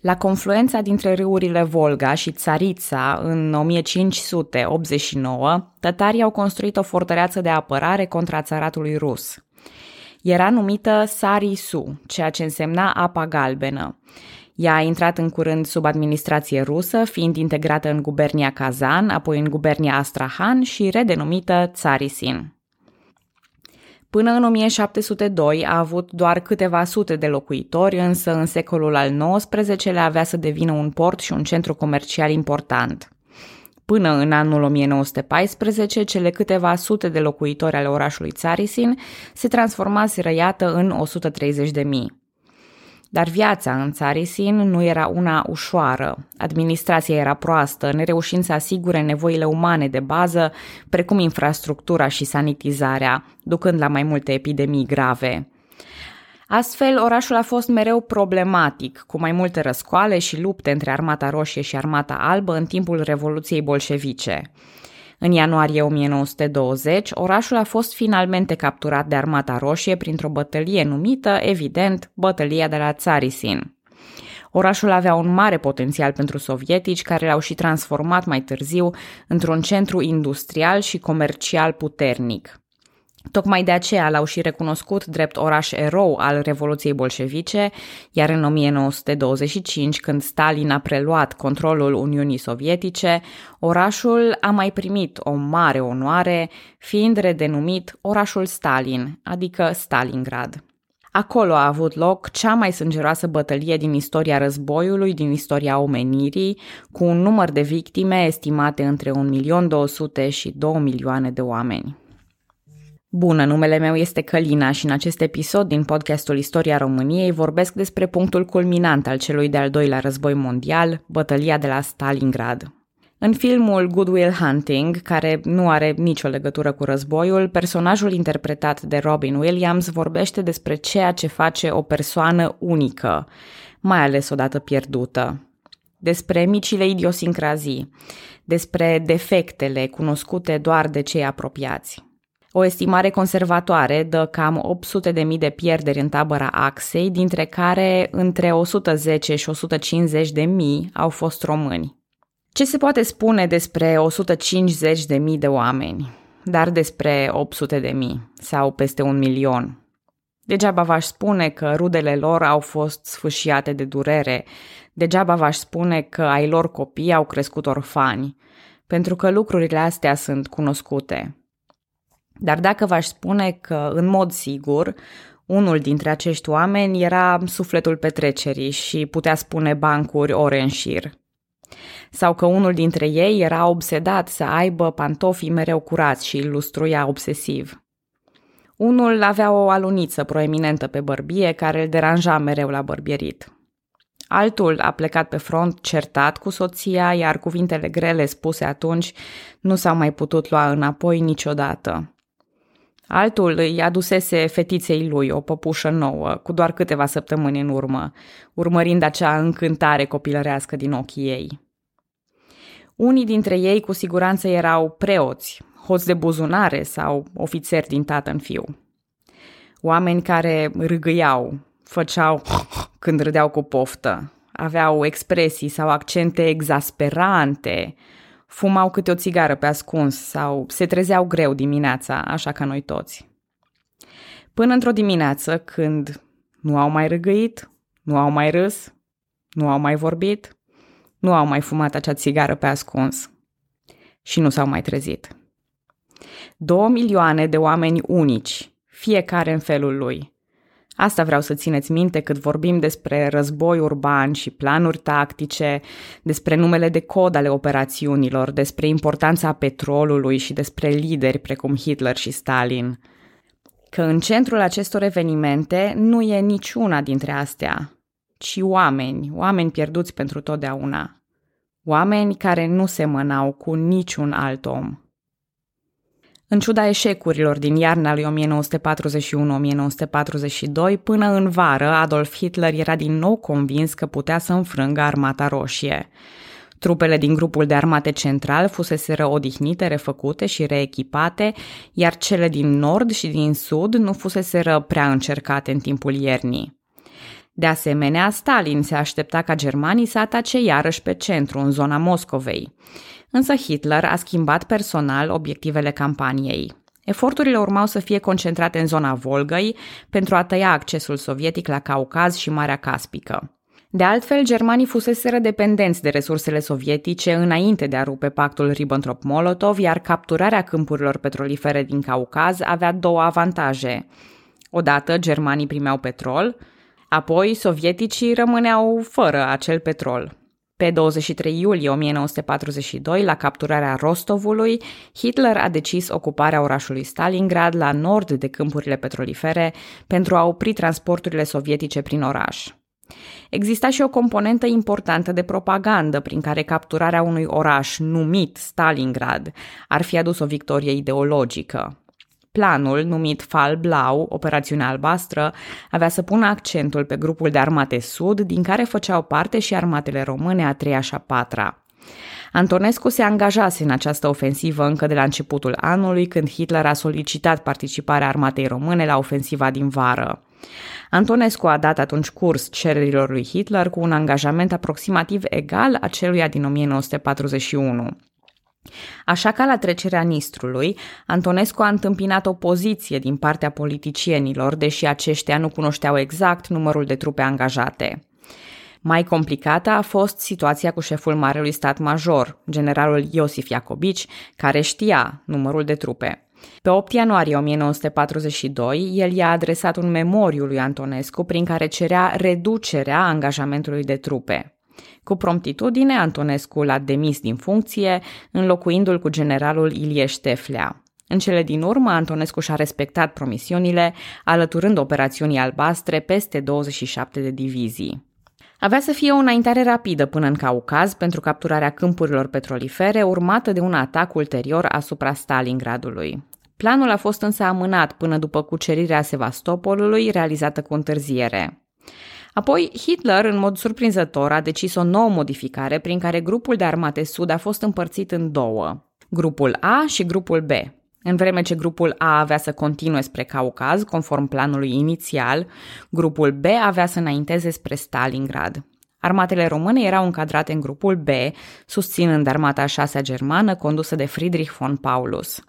La confluența dintre râurile Volga și Țarița, în 1589, tătarii au construit o fortăreață de apărare contra țaratului rus. Era numită Sarisu, ceea ce însemna apa galbenă. Ea a intrat în curând sub administrație rusă, fiind integrată în gubernia Kazan, apoi în gubernia Astrahan și redenumită Tsarisin. Până în 1702 a avut doar câteva sute de locuitori, însă în secolul al XIX-lea avea să devină un port și un centru comercial important. Până în anul 1914, cele câteva sute de locuitori ale orașului Țarisin se transformaseră, iată, în 130 de mii. Dar viața în Țarisin nu era una ușoară. Administrația era proastă, nereușind să asigure nevoile umane de bază, precum infrastructura și sanitizarea, ducând la mai multe epidemii grave. Astfel, orașul a fost mereu problematic, cu mai multe răscoale și lupte între Armata Roșie și Armata Albă în timpul Revoluției Bolșevice. În ianuarie 1920, orașul a fost finalmente capturat de Armata Roșie printr-o bătălie numită, evident, Bătălia de la Tsarisin. Orașul avea un mare potențial pentru sovietici, care l-au și transformat mai târziu într-un centru industrial și comercial puternic. Tocmai de aceea l-au și recunoscut drept oraș erou al Revoluției Bolșevice, iar în 1925, când Stalin a preluat controlul Uniunii Sovietice, orașul a mai primit o mare onoare, fiind redenumit orașul Stalin, adică Stalingrad. Acolo a avut loc cea mai sângeroasă bătălie din istoria războiului, din istoria omenirii, cu un număr de victime estimate între 1.200.000 și 2 milioane de oameni. Bună, numele meu este Călina și în acest episod din podcastul Istoria României vorbesc despre punctul culminant al celui de-al doilea război mondial, bătălia de la Stalingrad. În filmul Good Will Hunting, care nu are nicio legătură cu războiul, personajul interpretat de Robin Williams vorbește despre ceea ce face o persoană unică, mai ales odată pierdută. Despre micile idiosincrazii, despre defectele cunoscute doar de cei apropiați. O estimare conservatoare dă cam 800.000 de pierderi în tabăra Axei, dintre care între 110 și 150 de mii au fost români. Ce se poate spune despre 150 de mii de oameni, dar despre 800 de mii sau peste un milion? Degeaba v-aș spune că rudele lor au fost sfâșiate de durere, degeaba v-aș spune că ai lor copii au crescut orfani, pentru că lucrurile astea sunt cunoscute – dar dacă v-aș spune că, în mod sigur, unul dintre acești oameni era sufletul petrecerii și putea spune bancuri ore în șir. Sau că unul dintre ei era obsedat să aibă pantofii mereu curați și îl lustruia obsesiv. Unul avea o aluniță proeminentă pe bărbie care îl deranja mereu la bărbierit. Altul a plecat pe front certat cu soția, iar cuvintele grele spuse atunci nu s-au mai putut lua înapoi niciodată. Altul îi adusese fetiței lui o păpușă nouă, cu doar câteva săptămâni în urmă, urmărind acea încântare copilărească din ochii ei. Unii dintre ei cu siguranță erau preoți, hoți de buzunare sau ofițeri din tată în fiu. Oameni care râgâiau, făceau când râdeau cu poftă, aveau expresii sau accente exasperante, fumau câte o țigară pe ascuns sau se trezeau greu dimineața, așa ca noi toți. Până într-o dimineață, când nu au mai râgăit, nu au mai râs, nu au mai vorbit, nu au mai fumat acea țigară pe ascuns și nu s-au mai trezit. Două milioane de oameni unici, fiecare în felul lui, Asta vreau să țineți minte cât vorbim despre război urban și planuri tactice, despre numele de cod ale operațiunilor, despre importanța petrolului și despre lideri precum Hitler și Stalin. Că în centrul acestor evenimente nu e niciuna dintre astea, ci oameni, oameni pierduți pentru totdeauna. Oameni care nu semănau cu niciun alt om. În ciuda eșecurilor din iarna lui 1941-1942, până în vară, Adolf Hitler era din nou convins că putea să înfrângă armata roșie. Trupele din grupul de armate central fuseseră odihnite, refăcute și reechipate, iar cele din nord și din sud nu fuseseră prea încercate în timpul iernii. De asemenea, Stalin se aștepta ca germanii să atace iarăși pe centru, în zona Moscovei. Însă Hitler a schimbat personal obiectivele campaniei. Eforturile urmau să fie concentrate în zona Volgăi pentru a tăia accesul sovietic la Caucaz și Marea Caspică. De altfel, germanii fuseseră dependenți de resursele sovietice înainte de a rupe pactul Ribbentrop-Molotov, iar capturarea câmpurilor petrolifere din Caucaz avea două avantaje. Odată, germanii primeau petrol, apoi sovieticii rămâneau fără acel petrol. Pe 23 iulie 1942, la capturarea Rostovului, Hitler a decis ocuparea orașului Stalingrad la nord de câmpurile petrolifere pentru a opri transporturile sovietice prin oraș. Exista și o componentă importantă de propagandă prin care capturarea unui oraș numit Stalingrad ar fi adus o victorie ideologică. Planul, numit Fal Blau, Operațiunea Albastră, avea să pună accentul pe grupul de armate sud, din care făceau parte și armatele române a treia și a patra. Antonescu se angajase în această ofensivă încă de la începutul anului, când Hitler a solicitat participarea armatei române la ofensiva din vară. Antonescu a dat atunci curs cererilor lui Hitler cu un angajament aproximativ egal aceluia din 1941. Așa ca la trecerea Nistrului, Antonescu a întâmpinat opoziție din partea politicienilor, deși aceștia nu cunoșteau exact numărul de trupe angajate. Mai complicată a fost situația cu șeful Marelui Stat Major, generalul Iosif Iacobici, care știa numărul de trupe. Pe 8 ianuarie 1942, el i-a adresat un memoriu lui Antonescu prin care cerea reducerea angajamentului de trupe. Cu promptitudine, Antonescu l-a demis din funcție, înlocuindu-l cu generalul Ilie Șteflea. În cele din urmă, Antonescu și-a respectat promisiunile, alăturând operațiunii albastre peste 27 de divizii. Avea să fie o înaintare rapidă până în Caucaz pentru capturarea câmpurilor petrolifere, urmată de un atac ulterior asupra Stalingradului. Planul a fost însă amânat până după cucerirea Sevastopolului, realizată cu întârziere. Apoi, Hitler, în mod surprinzător, a decis o nouă modificare prin care grupul de armate sud a fost împărțit în două. Grupul A și grupul B. În vreme ce grupul A avea să continue spre Caucaz, conform planului inițial, grupul B avea să înainteze spre Stalingrad. Armatele române erau încadrate în grupul B, susținând armata a șasea germană condusă de Friedrich von Paulus.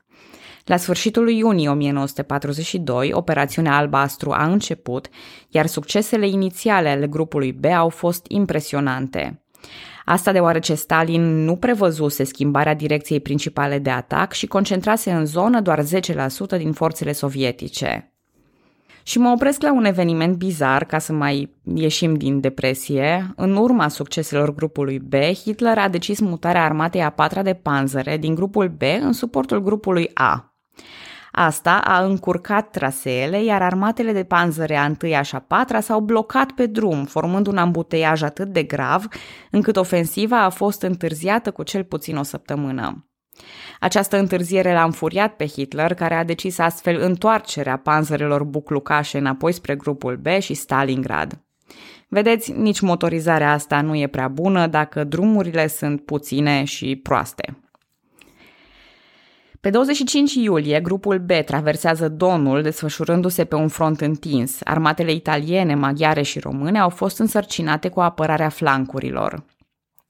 La sfârșitul lui iunie 1942, operațiunea Albastru a început, iar succesele inițiale ale grupului B au fost impresionante. Asta deoarece Stalin nu prevăzuse schimbarea direcției principale de atac și concentrase în zonă doar 10% din forțele sovietice. Și mă opresc la un eveniment bizar ca să mai ieșim din depresie. În urma succeselor grupului B, Hitler a decis mutarea armatei a patra de panzere din grupul B în suportul grupului A. Asta a încurcat traseele, iar armatele de panzăre a întâia și a patra s-au blocat pe drum, formând un ambuteiaj atât de grav, încât ofensiva a fost întârziată cu cel puțin o săptămână. Această întârziere l-a înfuriat pe Hitler, care a decis astfel întoarcerea panzerelor buclucașe înapoi spre grupul B și Stalingrad. Vedeți, nici motorizarea asta nu e prea bună dacă drumurile sunt puține și proaste. Pe 25 iulie, grupul B traversează Donul, desfășurându-se pe un front întins. Armatele italiene, maghiare și române au fost însărcinate cu apărarea flancurilor.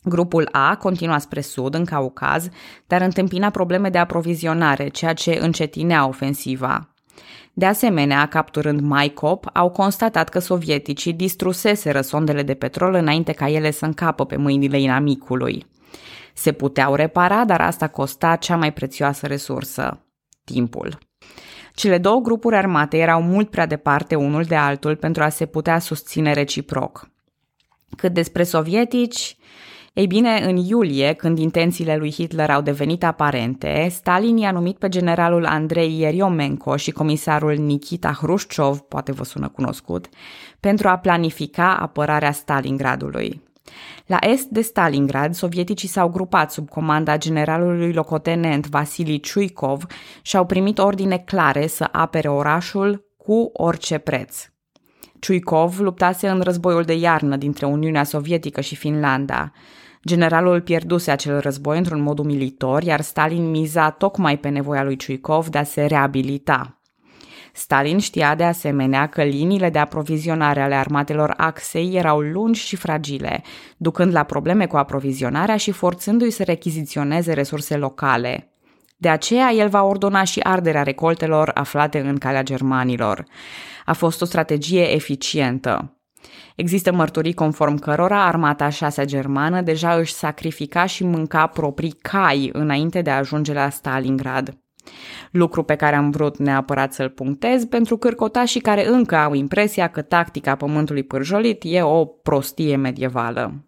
Grupul A continua spre sud, în Caucaz, dar întâmpina probleme de aprovizionare, ceea ce încetinea ofensiva. De asemenea, capturând Maicop, au constatat că sovieticii distruseseră sondele de petrol înainte ca ele să încapă pe mâinile inamicului. Se puteau repara, dar asta costa cea mai prețioasă resursă, timpul. Cele două grupuri armate erau mult prea departe unul de altul pentru a se putea susține reciproc. Cât despre sovietici, ei bine, în iulie, când intențiile lui Hitler au devenit aparente, Stalin i-a numit pe generalul Andrei Yeriomenko și comisarul Nikita Hrușciov, poate vă sună cunoscut, pentru a planifica apărarea Stalingradului. La est de Stalingrad, sovieticii s-au grupat sub comanda generalului locotenent Vasili Chuikov și au primit ordine clare să apere orașul cu orice preț. Chuikov luptase în războiul de iarnă dintre Uniunea Sovietică și Finlanda. Generalul pierduse acel război într-un mod umilitor, iar Stalin miza tocmai pe nevoia lui Chuikov de a se reabilita. Stalin știa de asemenea că liniile de aprovizionare ale armatelor Axei erau lungi și fragile, ducând la probleme cu aprovizionarea și forțându-i să rechiziționeze resurse locale. De aceea, el va ordona și arderea recoltelor aflate în calea germanilor. A fost o strategie eficientă. Există mărturii conform cărora armata a șasea germană deja își sacrifica și mânca proprii cai înainte de a ajunge la Stalingrad. Lucru pe care am vrut neapărat să-l punctez pentru cârcotașii care încă au impresia că tactica pământului pârjolit e o prostie medievală.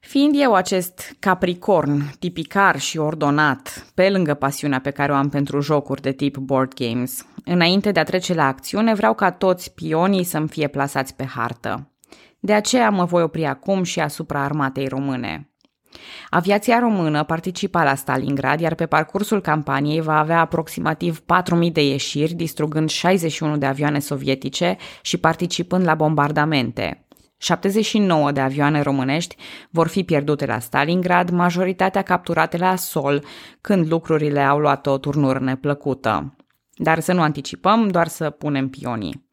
Fiind eu acest capricorn, tipicar și ordonat, pe lângă pasiunea pe care o am pentru jocuri de tip board games, înainte de a trece la acțiune vreau ca toți pionii să-mi fie plasați pe hartă. De aceea mă voi opri acum și asupra armatei române. Aviația română participa la Stalingrad, iar pe parcursul campaniei va avea aproximativ 4.000 de ieșiri, distrugând 61 de avioane sovietice și participând la bombardamente – 79 de avioane românești vor fi pierdute la Stalingrad, majoritatea capturate la sol, când lucrurile au luat o turnură neplăcută. Dar să nu anticipăm, doar să punem pionii.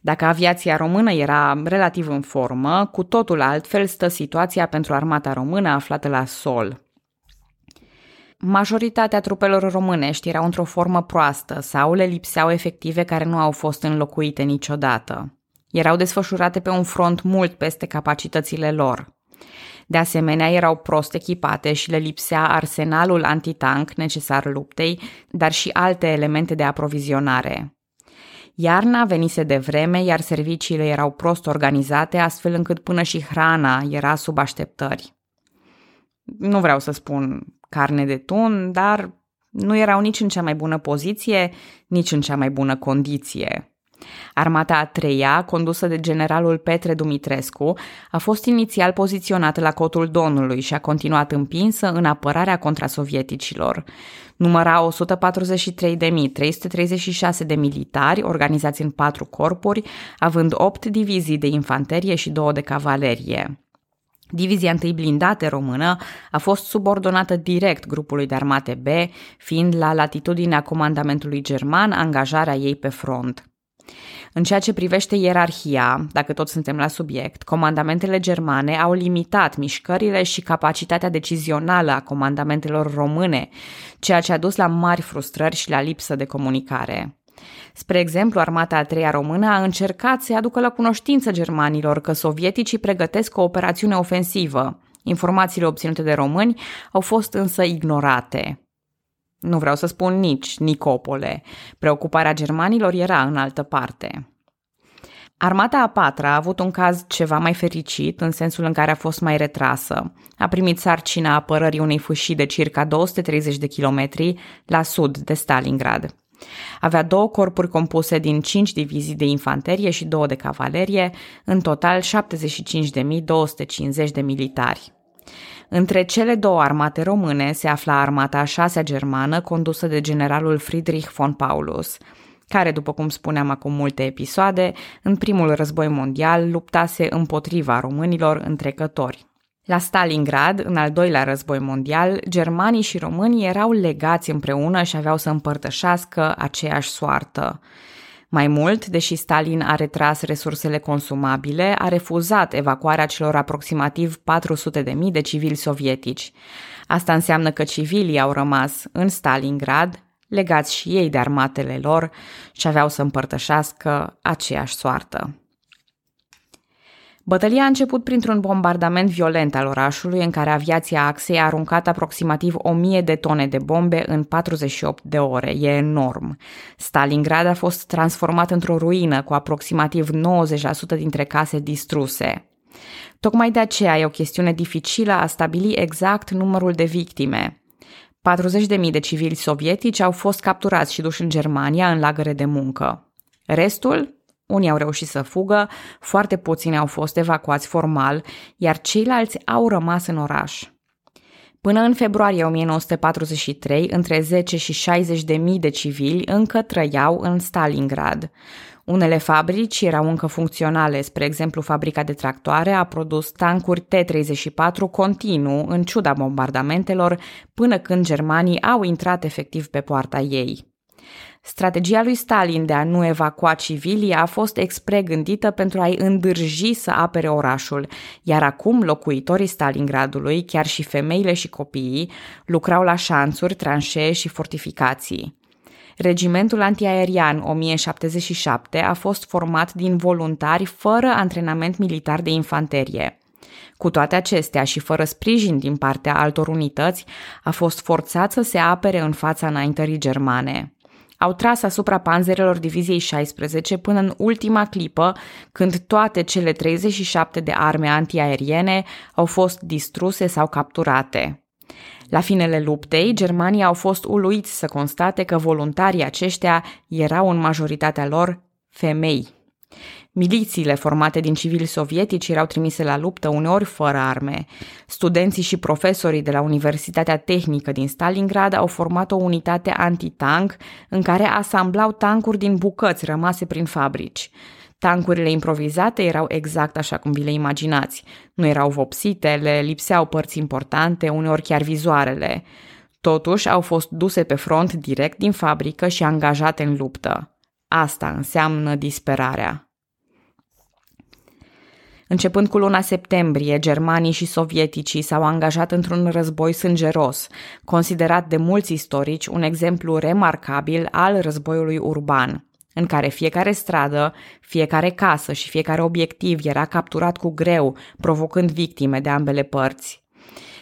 Dacă aviația română era relativ în formă, cu totul altfel stă situația pentru armata română aflată la sol. Majoritatea trupelor românești erau într-o formă proastă sau le lipseau efective care nu au fost înlocuite niciodată. Erau desfășurate pe un front mult peste capacitățile lor. De asemenea, erau prost echipate și le lipsea arsenalul antitank necesar luptei, dar și alte elemente de aprovizionare. Iarna venise de vreme, iar serviciile erau prost organizate, astfel încât până și hrana era sub așteptări. Nu vreau să spun carne de tun, dar nu erau nici în cea mai bună poziție, nici în cea mai bună condiție. Armata a treia, condusă de generalul Petre Dumitrescu, a fost inițial poziționată la cotul Donului și a continuat împinsă în apărarea contra sovieticilor. Număra 143.336 de militari organizați în patru corpuri, având opt divizii de infanterie și două de cavalerie. Divizia întâi blindate română a fost subordonată direct grupului de armate B, fiind la latitudinea comandamentului german angajarea ei pe front. În ceea ce privește ierarhia, dacă tot suntem la subiect, comandamentele germane au limitat mișcările și capacitatea decizională a comandamentelor române, ceea ce a dus la mari frustrări și la lipsă de comunicare. Spre exemplu, armata a treia română a încercat să aducă la cunoștință germanilor că sovieticii pregătesc o operațiune ofensivă. Informațiile obținute de români au fost însă ignorate. Nu vreau să spun nici Nicopole. Preocuparea germanilor era în altă parte. Armata a patra a avut un caz ceva mai fericit, în sensul în care a fost mai retrasă. A primit sarcina apărării unei fâșii de circa 230 de kilometri la sud de Stalingrad. Avea două corpuri compuse din cinci divizii de infanterie și două de cavalerie, în total 75.250 de militari. Între cele două armate române se afla armata a șasea germană condusă de generalul Friedrich von Paulus, care, după cum spuneam acum multe episoade, în primul război mondial luptase împotriva românilor întrecători. La Stalingrad, în al doilea război mondial, germanii și românii erau legați împreună și aveau să împărtășească aceeași soartă. Mai mult, deși Stalin a retras resursele consumabile, a refuzat evacuarea celor aproximativ 400.000 de civili sovietici. Asta înseamnă că civilii au rămas în Stalingrad, legați și ei de armatele lor și aveau să împărtășească aceeași soartă. Bătălia a început printr-un bombardament violent al orașului în care aviația Axei a aruncat aproximativ 1000 de tone de bombe în 48 de ore. E enorm. Stalingrad a fost transformat într-o ruină cu aproximativ 90% dintre case distruse. Tocmai de aceea e o chestiune dificilă a stabili exact numărul de victime. 40.000 de civili sovietici au fost capturați și duși în Germania în lagăre de muncă. Restul unii au reușit să fugă, foarte puțini au fost evacuați formal, iar ceilalți au rămas în oraș. Până în februarie 1943, între 10 și 60 de mii de civili încă trăiau în Stalingrad. Unele fabrici erau încă funcționale, spre exemplu fabrica de tractoare a produs tancuri T-34 continuu în ciuda bombardamentelor până când germanii au intrat efectiv pe poarta ei. Strategia lui Stalin de a nu evacua civilii a fost expre gândită pentru a-i îndârji să apere orașul, iar acum locuitorii Stalingradului, chiar și femeile și copiii, lucrau la șanțuri, tranșee și fortificații. Regimentul antiaerian 1077 a fost format din voluntari fără antrenament militar de infanterie. Cu toate acestea și fără sprijin din partea altor unități, a fost forțat să se apere în fața înaintării germane. Au tras asupra panzerelor diviziei 16 până în ultima clipă, când toate cele 37 de arme antiaeriene au fost distruse sau capturate. La finele luptei, germanii au fost uluiți să constate că voluntarii aceștia erau în majoritatea lor femei. Milițiile formate din civili sovietici erau trimise la luptă uneori fără arme. Studenții și profesorii de la Universitatea Tehnică din Stalingrad au format o unitate antitank în care asamblau tancuri din bucăți rămase prin fabrici. Tancurile improvizate erau exact așa cum vi le imaginați. Nu erau vopsite, le lipseau părți importante, uneori chiar vizoarele. Totuși au fost duse pe front direct din fabrică și angajate în luptă. Asta înseamnă disperarea. Începând cu luna septembrie, germanii și sovieticii s-au angajat într-un război sângeros, considerat de mulți istorici un exemplu remarcabil al războiului urban, în care fiecare stradă, fiecare casă și fiecare obiectiv era capturat cu greu, provocând victime de ambele părți.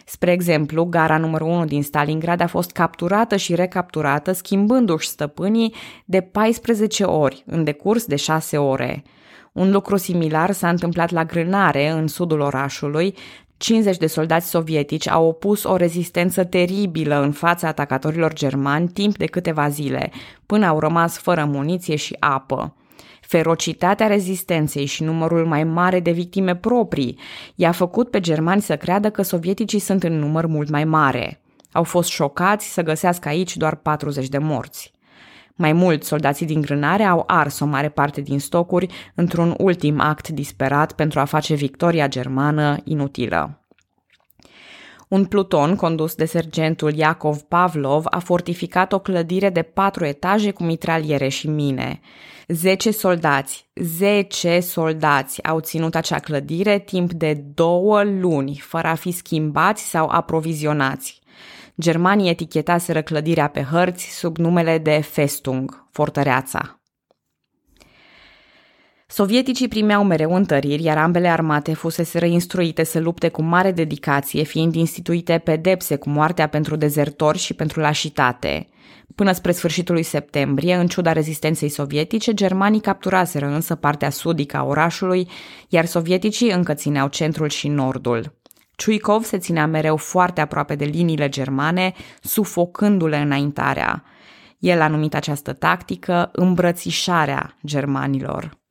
Spre exemplu, gara numărul 1 din Stalingrad a fost capturată și recapturată, schimbându-și stăpânii de 14 ori în decurs de 6 ore. Un lucru similar s-a întâmplat la Grânare, în sudul orașului. 50 de soldați sovietici au opus o rezistență teribilă în fața atacatorilor germani timp de câteva zile, până au rămas fără muniție și apă. Ferocitatea rezistenței și numărul mai mare de victime proprii i-a făcut pe germani să creadă că sovieticii sunt în număr mult mai mare. Au fost șocați să găsească aici doar 40 de morți. Mai mult, soldații din grânare au ars o mare parte din stocuri într-un ultim act disperat pentru a face victoria germană inutilă. Un pluton condus de sergentul Iacov Pavlov a fortificat o clădire de patru etaje cu mitraliere și mine. Zece soldați, zece soldați au ținut acea clădire timp de două luni, fără a fi schimbați sau aprovizionați. Germanii etichetaseră clădirea pe hărți sub numele de Festung, fortăreața. Sovieticii primeau mereu întăriri, iar ambele armate fuseseră instruite să lupte cu mare dedicație, fiind instituite pedepse cu moartea pentru dezertori și pentru lașitate. Până spre sfârșitul lui septembrie, în ciuda rezistenței sovietice, germanii capturaseră însă partea sudică a orașului, iar sovieticii încă țineau centrul și nordul. Ciuikov se ținea mereu foarte aproape de liniile germane, sufocându-le înaintarea. El a numit această tactică îmbrățișarea germanilor.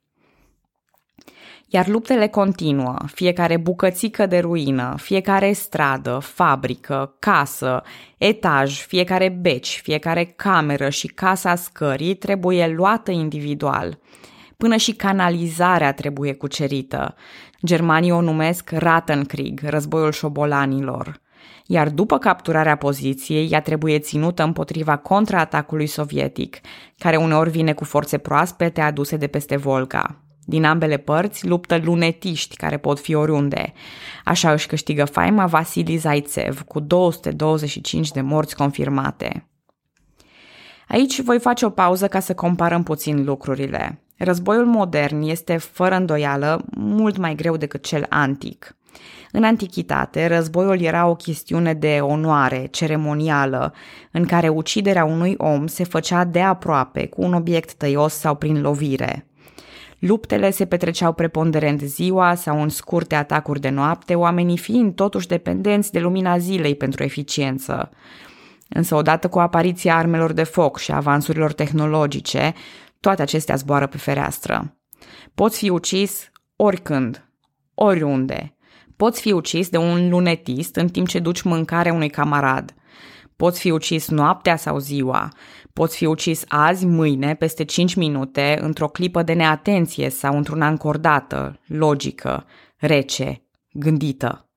Iar luptele continuă, fiecare bucățică de ruină, fiecare stradă, fabrică, casă, etaj, fiecare beci, fiecare cameră și casa scării trebuie luată individual. Până și canalizarea trebuie cucerită. Germanii o numesc Rattenkrieg, războiul șobolanilor. Iar după capturarea poziției, ea trebuie ținută împotriva contraatacului sovietic, care uneori vine cu forțe proaspete aduse de peste Volga. Din ambele părți luptă lunetiști care pot fi oriunde. Așa își câștigă faima Vasili Zaitsev cu 225 de morți confirmate. Aici voi face o pauză ca să comparăm puțin lucrurile. Războiul modern este, fără îndoială, mult mai greu decât cel antic. În antichitate, războiul era o chestiune de onoare, ceremonială, în care uciderea unui om se făcea de aproape, cu un obiect tăios sau prin lovire. Luptele se petreceau preponderent ziua sau în scurte atacuri de noapte, oamenii fiind totuși dependenți de lumina zilei pentru eficiență. Însă odată cu apariția armelor de foc și avansurilor tehnologice, toate acestea zboară pe fereastră. Poți fi ucis oricând, oriunde. Poți fi ucis de un lunetist în timp ce duci mâncare unui camarad. Poți fi ucis noaptea sau ziua. Poți fi ucis azi, mâine, peste 5 minute, într-o clipă de neatenție sau într-una încordată, logică, rece, gândită.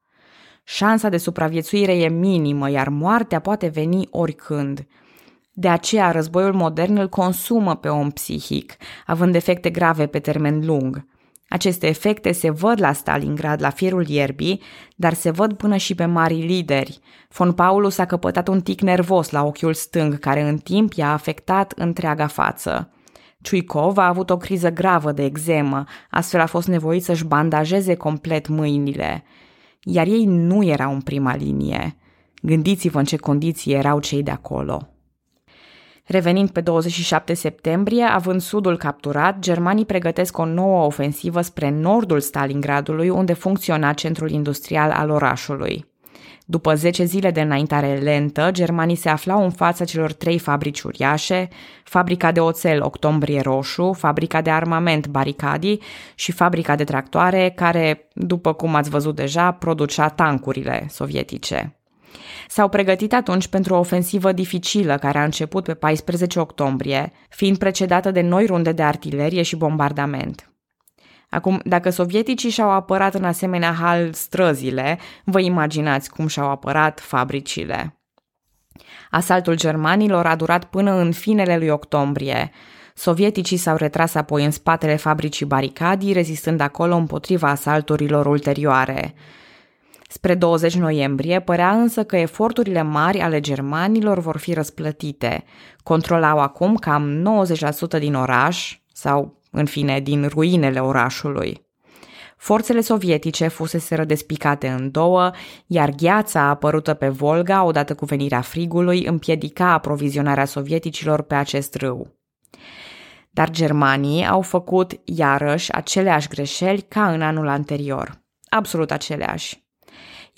Șansa de supraviețuire e minimă, iar moartea poate veni oricând – De aceea, războiul modern îl consumă pe om psihic, având efecte grave pe termen lung. Aceste efecte se văd la Stalingrad, la fierul ierbii, dar se văd până și pe mari lideri. Von Paulus a căpătat un tic nervos la ochiul stâng, care în timp i-a afectat întreaga față. Ciuicov a avut o criză gravă de exemă, astfel a fost nevoit să-și bandajeze complet mâinile. Iar ei nu erau în prima linie. Gândiți-vă în ce condiții erau cei de acolo. Revenind pe 27 septembrie, având sudul capturat, germanii pregătesc o nouă ofensivă spre nordul Stalingradului, unde funcționa centrul industrial al orașului. După 10 zile de înaintare lentă, germanii se aflau în fața celor trei fabrici uriașe, fabrica de oțel Octombrie Roșu, fabrica de armament Baricadi și fabrica de tractoare care, după cum ați văzut deja, producea tancurile sovietice. S-au pregătit atunci pentru o ofensivă dificilă care a început pe 14 octombrie, fiind precedată de noi runde de artilerie și bombardament. Acum, dacă sovieticii și-au apărat în asemenea hal străzile, vă imaginați cum și-au apărat fabricile. Asaltul germanilor a durat până în finele lui octombrie. Sovieticii s-au retras apoi în spatele fabricii baricadii, rezistând acolo împotriva asalturilor ulterioare. Spre 20 noiembrie părea însă că eforturile mari ale germanilor vor fi răsplătite. Controlau acum cam 90% din oraș, sau, în fine, din ruinele orașului. Forțele sovietice fusese despicate în două, iar gheața apărută pe Volga, odată cu venirea frigului, împiedica aprovizionarea sovieticilor pe acest râu. Dar germanii au făcut iarăși aceleași greșeli ca în anul anterior. Absolut aceleași.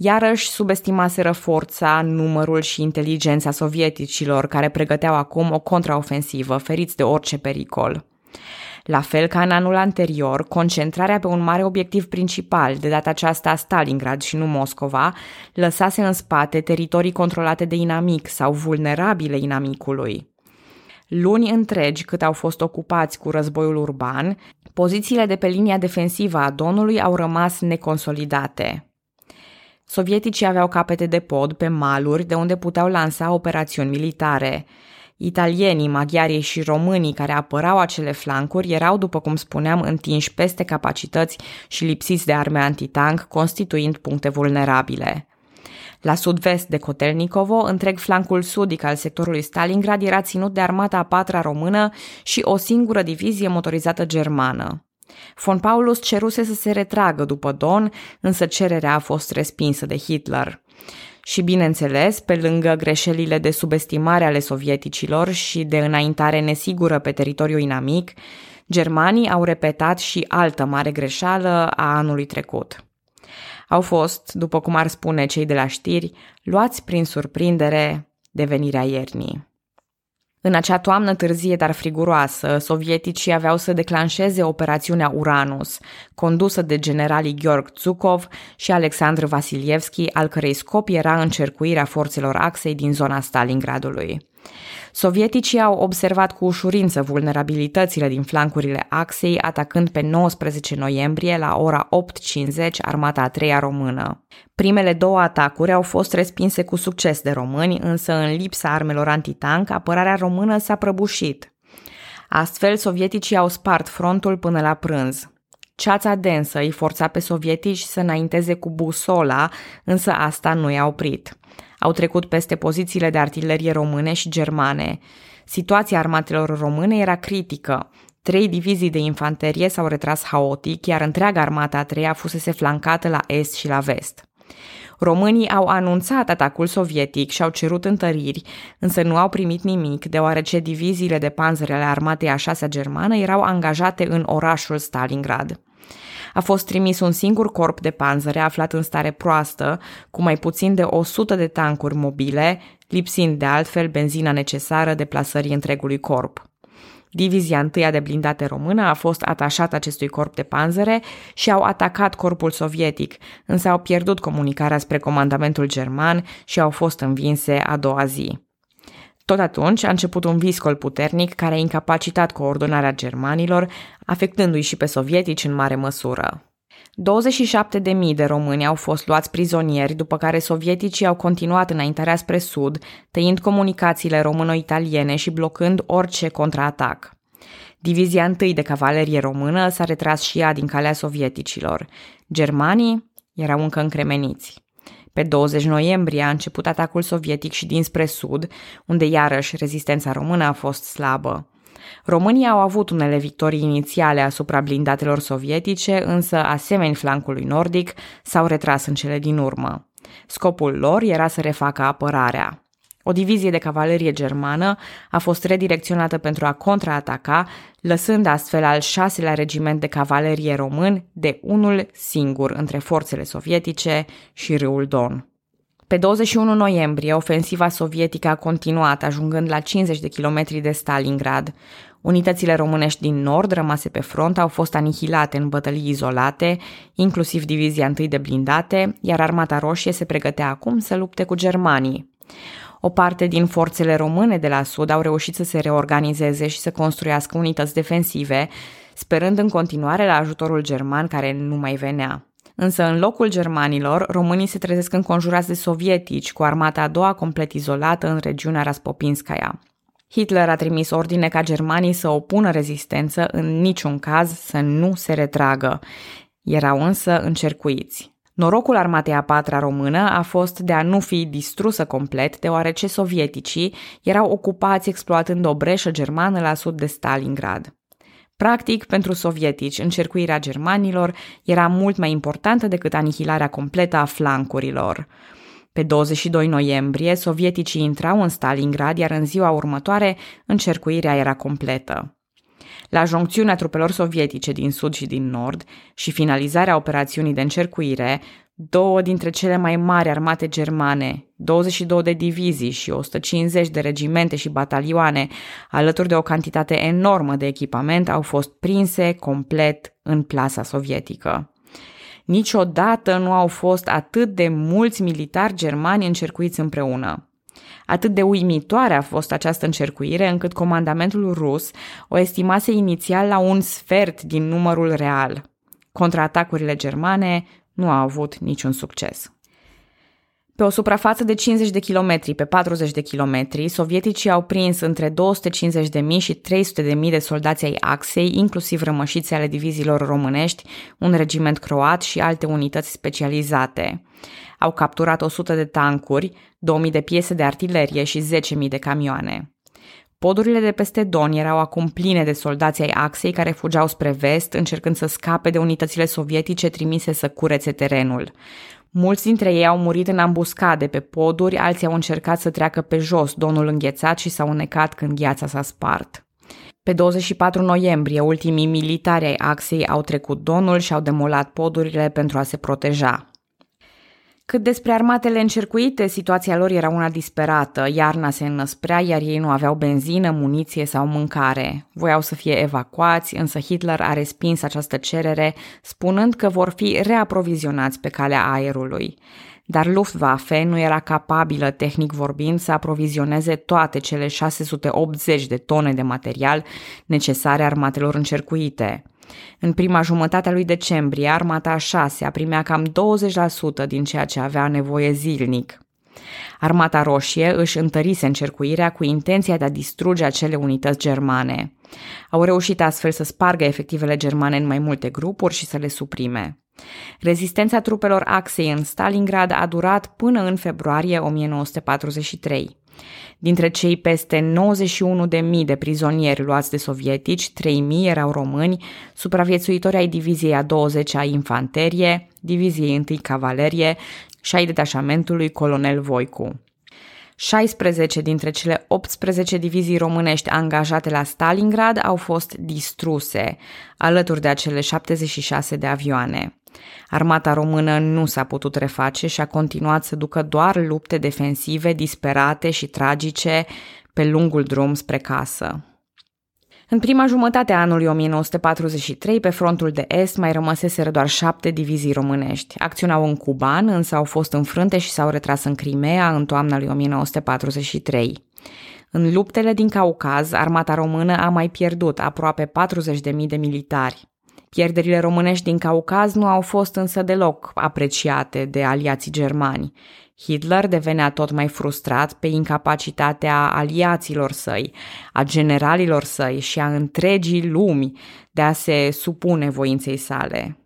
Iarăși subestimaseră forța, numărul și inteligența sovieticilor care pregăteau acum o contraofensivă, feriți de orice pericol. La fel ca în anul anterior, concentrarea pe un mare obiectiv principal, de data aceasta Stalingrad și nu Moscova, lăsase în spate teritorii controlate de inamic sau vulnerabile inamicului. Luni întregi cât au fost ocupați cu războiul urban, pozițiile de pe linia defensivă a Donului au rămas neconsolidate. Sovieticii aveau capete de pod pe maluri de unde puteau lansa operațiuni militare. Italienii, maghiarii și românii care apărau acele flancuri erau, după cum spuneam, întinși peste capacități și lipsiți de arme antitank, constituind puncte vulnerabile. La sud-vest de Kotelnikovo, întreg flancul sudic al sectorului Stalingrad era ținut de armata a patra română și o singură divizie motorizată germană. Von Paulus ceruse să se retragă după Don, însă cererea a fost respinsă de Hitler. Și, bineînțeles, pe lângă greșelile de subestimare ale sovieticilor și de înaintare nesigură pe teritoriul inamic, germanii au repetat și altă mare greșeală a anului trecut. Au fost, după cum ar spune cei de la știri, luați prin surprindere de venirea iernii. În acea toamnă târzie, dar friguroasă, sovieticii aveau să declanșeze operațiunea Uranus, condusă de generalii Gheorg Zukov și Alexandru Vasilievski, al cărei scop era încercuirea forțelor axei din zona Stalingradului. Sovieticii au observat cu ușurință vulnerabilitățile din flancurile axei, atacând pe 19 noiembrie la ora 8.50 armata a treia română. Primele două atacuri au fost respinse cu succes de români, însă în lipsa armelor antitank, apărarea română s-a prăbușit. Astfel, sovieticii au spart frontul până la prânz. Ceața densă îi forța pe sovietici să înainteze cu busola, însă asta nu i-a oprit. Au trecut peste pozițiile de artilerie române și germane. Situația armatelor române era critică. Trei divizii de infanterie s-au retras haotic, iar întreaga armată a treia fusese flancată la est și la vest. Românii au anunțat atacul sovietic și au cerut întăriri, însă nu au primit nimic, deoarece diviziile de panzări ale armatei a șasea germană erau angajate în orașul Stalingrad a fost trimis un singur corp de panzăre aflat în stare proastă, cu mai puțin de 100 de tancuri mobile, lipsind de altfel benzina necesară deplasării întregului corp. Divizia întâia de blindate română a fost atașată acestui corp de panzăre și au atacat corpul sovietic, însă au pierdut comunicarea spre comandamentul german și au fost învinse a doua zi. Tot atunci a început un viscol puternic care a incapacitat coordonarea germanilor, afectându-i și pe sovietici în mare măsură. 27.000 de români au fost luați prizonieri, după care sovieticii au continuat înaintarea spre sud, tăind comunicațiile româno-italiene și blocând orice contraatac. Divizia întâi de cavalerie română s-a retras și ea din calea sovieticilor. Germanii erau încă încremeniți. Pe 20 noiembrie a început atacul sovietic și dinspre sud, unde iarăși rezistența română a fost slabă. Românii au avut unele victorii inițiale asupra blindatelor sovietice, însă, asemeni flancului nordic, s-au retras în cele din urmă. Scopul lor era să refacă apărarea. O divizie de cavalerie germană a fost redirecționată pentru a contraataca, lăsând astfel al șaselea regiment de cavalerie român de unul singur între forțele sovietice și râul Don. Pe 21 noiembrie, ofensiva sovietică a continuat, ajungând la 50 de kilometri de Stalingrad. Unitățile românești din nord, rămase pe front, au fost anihilate în bătălii izolate, inclusiv divizia întâi de blindate, iar armata roșie se pregătea acum să lupte cu germanii. O parte din forțele române de la sud au reușit să se reorganizeze și să construiască unități defensive, sperând în continuare la ajutorul german care nu mai venea. Însă, în locul germanilor, românii se trezesc înconjurați de sovietici, cu armata a doua complet izolată în regiunea Raspopinskaya. Hitler a trimis ordine ca germanii să opună rezistență, în niciun caz să nu se retragă. Erau însă încercuiți. Norocul armatei a patra română a fost de a nu fi distrusă complet, deoarece sovieticii erau ocupați exploatând o breșă germană la sud de Stalingrad. Practic, pentru sovietici, încercuirea germanilor era mult mai importantă decât anihilarea completă a flancurilor. Pe 22 noiembrie, sovieticii intrau în Stalingrad, iar în ziua următoare, încercuirea era completă. La joncțiunea trupelor sovietice din sud și din nord și finalizarea operațiunii de încercuire, două dintre cele mai mari armate germane, 22 de divizii și 150 de regimente și batalioane, alături de o cantitate enormă de echipament, au fost prinse complet în plasa sovietică. Niciodată nu au fost atât de mulți militari germani încercuiți împreună. Atât de uimitoare a fost această încercuire încât comandamentul rus o estimase inițial la un sfert din numărul real. Contraatacurile germane nu au avut niciun succes. Pe o suprafață de 50 de kilometri pe 40 de kilometri, sovieticii au prins între 250.000 și 300.000 de soldați ai Axei, inclusiv rămășiți ale diviziilor românești, un regiment croat și alte unități specializate. Au capturat 100 de tancuri, 2000 de piese de artilerie și 10.000 de camioane. Podurile de peste Don erau acum pline de soldați ai Axei care fugeau spre vest, încercând să scape de unitățile sovietice trimise să curețe terenul. Mulți dintre ei au murit în ambuscade pe poduri, alții au încercat să treacă pe jos Donul înghețat și s-au necat când gheața s-a spart. Pe 24 noiembrie, ultimii militari ai Axei au trecut Donul și au demolat podurile pentru a se proteja. Cât despre armatele încercuite, situația lor era una disperată. Iarna se înăsprea, iar ei nu aveau benzină, muniție sau mâncare. Voiau să fie evacuați, însă Hitler a respins această cerere, spunând că vor fi reaprovizionați pe calea aerului. Dar Luftwaffe nu era capabilă, tehnic vorbind, să aprovizioneze toate cele 680 de tone de material necesare armatelor încercuite. În prima jumătate a lui decembrie, armata a șasea primea cam 20% din ceea ce avea nevoie zilnic. Armata Roșie își întărise încercuirea cu intenția de a distruge acele unități germane. Au reușit astfel să spargă efectivele germane în mai multe grupuri și să le suprime. Rezistența trupelor Axei în Stalingrad a durat până în februarie 1943. Dintre cei peste 91.000 de prizonieri luați de sovietici, 3.000 erau români, supraviețuitori ai diviziei a 20-a infanterie, diviziei 1 cavalerie și ai detașamentului colonel Voicu. 16 dintre cele 18 divizii românești angajate la Stalingrad au fost distruse, alături de acele 76 de avioane. Armata română nu s-a putut reface și a continuat să ducă doar lupte defensive disperate și tragice pe lungul drum spre casă. În prima jumătate a anului 1943, pe frontul de est, mai rămăseseră doar șapte divizii românești. Acționau în Cuban, însă au fost înfrânte și s-au retras în Crimea în toamna lui 1943. În luptele din Caucaz, armata română a mai pierdut aproape 40.000 de militari. Pierderile românești din Caucaz nu au fost însă deloc apreciate de aliații germani. Hitler devenea tot mai frustrat pe incapacitatea aliaților săi, a generalilor săi și a întregii lumi de a se supune voinței sale.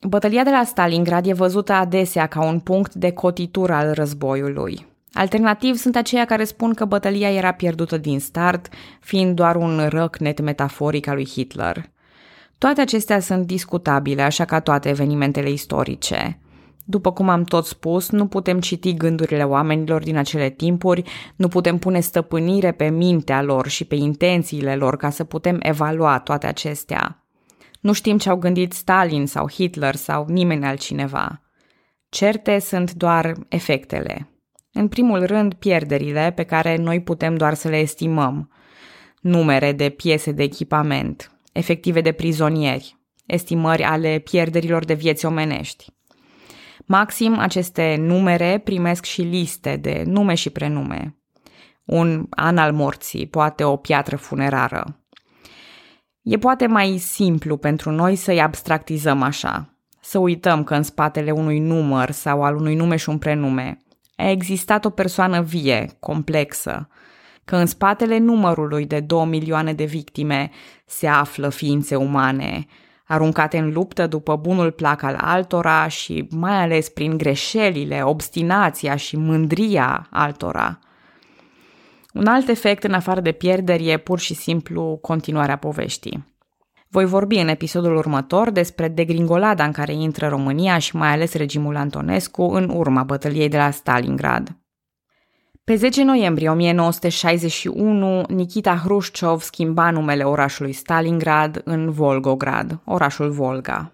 Bătălia de la Stalingrad e văzută adesea ca un punct de cotitură al războiului. Alternativ sunt aceia care spun că bătălia era pierdută din start, fiind doar un răcnet metaforic al lui Hitler. Toate acestea sunt discutabile, așa ca toate evenimentele istorice. După cum am tot spus, nu putem citi gândurile oamenilor din acele timpuri, nu putem pune stăpânire pe mintea lor și pe intențiile lor ca să putem evalua toate acestea. Nu știm ce au gândit Stalin sau Hitler sau nimeni altcineva. Certe sunt doar efectele. În primul rând, pierderile pe care noi putem doar să le estimăm. Numere de piese de echipament, efective de prizonieri, estimări ale pierderilor de vieți omenești. Maxim, aceste numere primesc și liste de nume și prenume. Un an al morții, poate o piatră funerară. E poate mai simplu pentru noi să-i abstractizăm așa, să uităm că în spatele unui număr sau al unui nume și un prenume a existat o persoană vie, complexă, că în spatele numărului de 2 milioane de victime se află ființe umane, aruncate în luptă după bunul plac al altora și mai ales prin greșelile, obstinația și mândria altora. Un alt efect în afară de pierderi e pur și simplu continuarea poveștii. Voi vorbi în episodul următor despre degringolada în care intră România și mai ales regimul Antonescu în urma bătăliei de la Stalingrad. Pe 10 noiembrie 1961, Nikita Hrușciov schimba numele orașului Stalingrad în Volgograd, orașul Volga.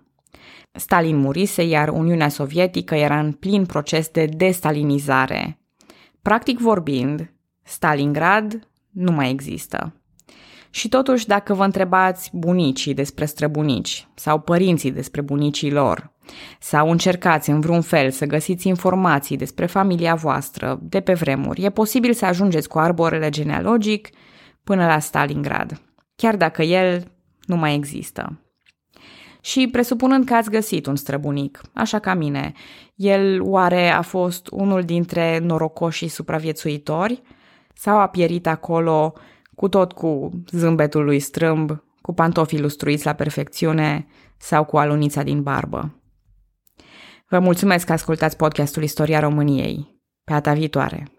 Stalin murise, iar Uniunea Sovietică era în plin proces de destalinizare. Practic vorbind, Stalingrad nu mai există. Și totuși, dacă vă întrebați bunicii despre străbunici sau părinții despre bunicii lor, sau încercați în vreun fel să găsiți informații despre familia voastră de pe vremuri, e posibil să ajungeți cu arborele genealogic până la Stalingrad, chiar dacă el nu mai există. Și presupunând că ați găsit un străbunic, așa ca mine, el oare a fost unul dintre norocoșii supraviețuitori sau a pierit acolo cu tot cu zâmbetul lui strâmb, cu pantofii lustruiți la perfecțiune sau cu alunița din barbă. Vă mulțumesc că ascultați podcastul Istoria României. Pe data viitoare!